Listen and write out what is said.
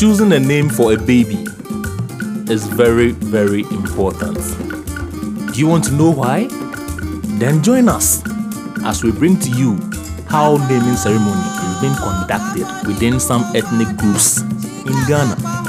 choosing a name for a baby is very, very important. Do you want to know why? Then join us as we bring to you how naming ceremony is being conducted within some ethnic groups in Ghana.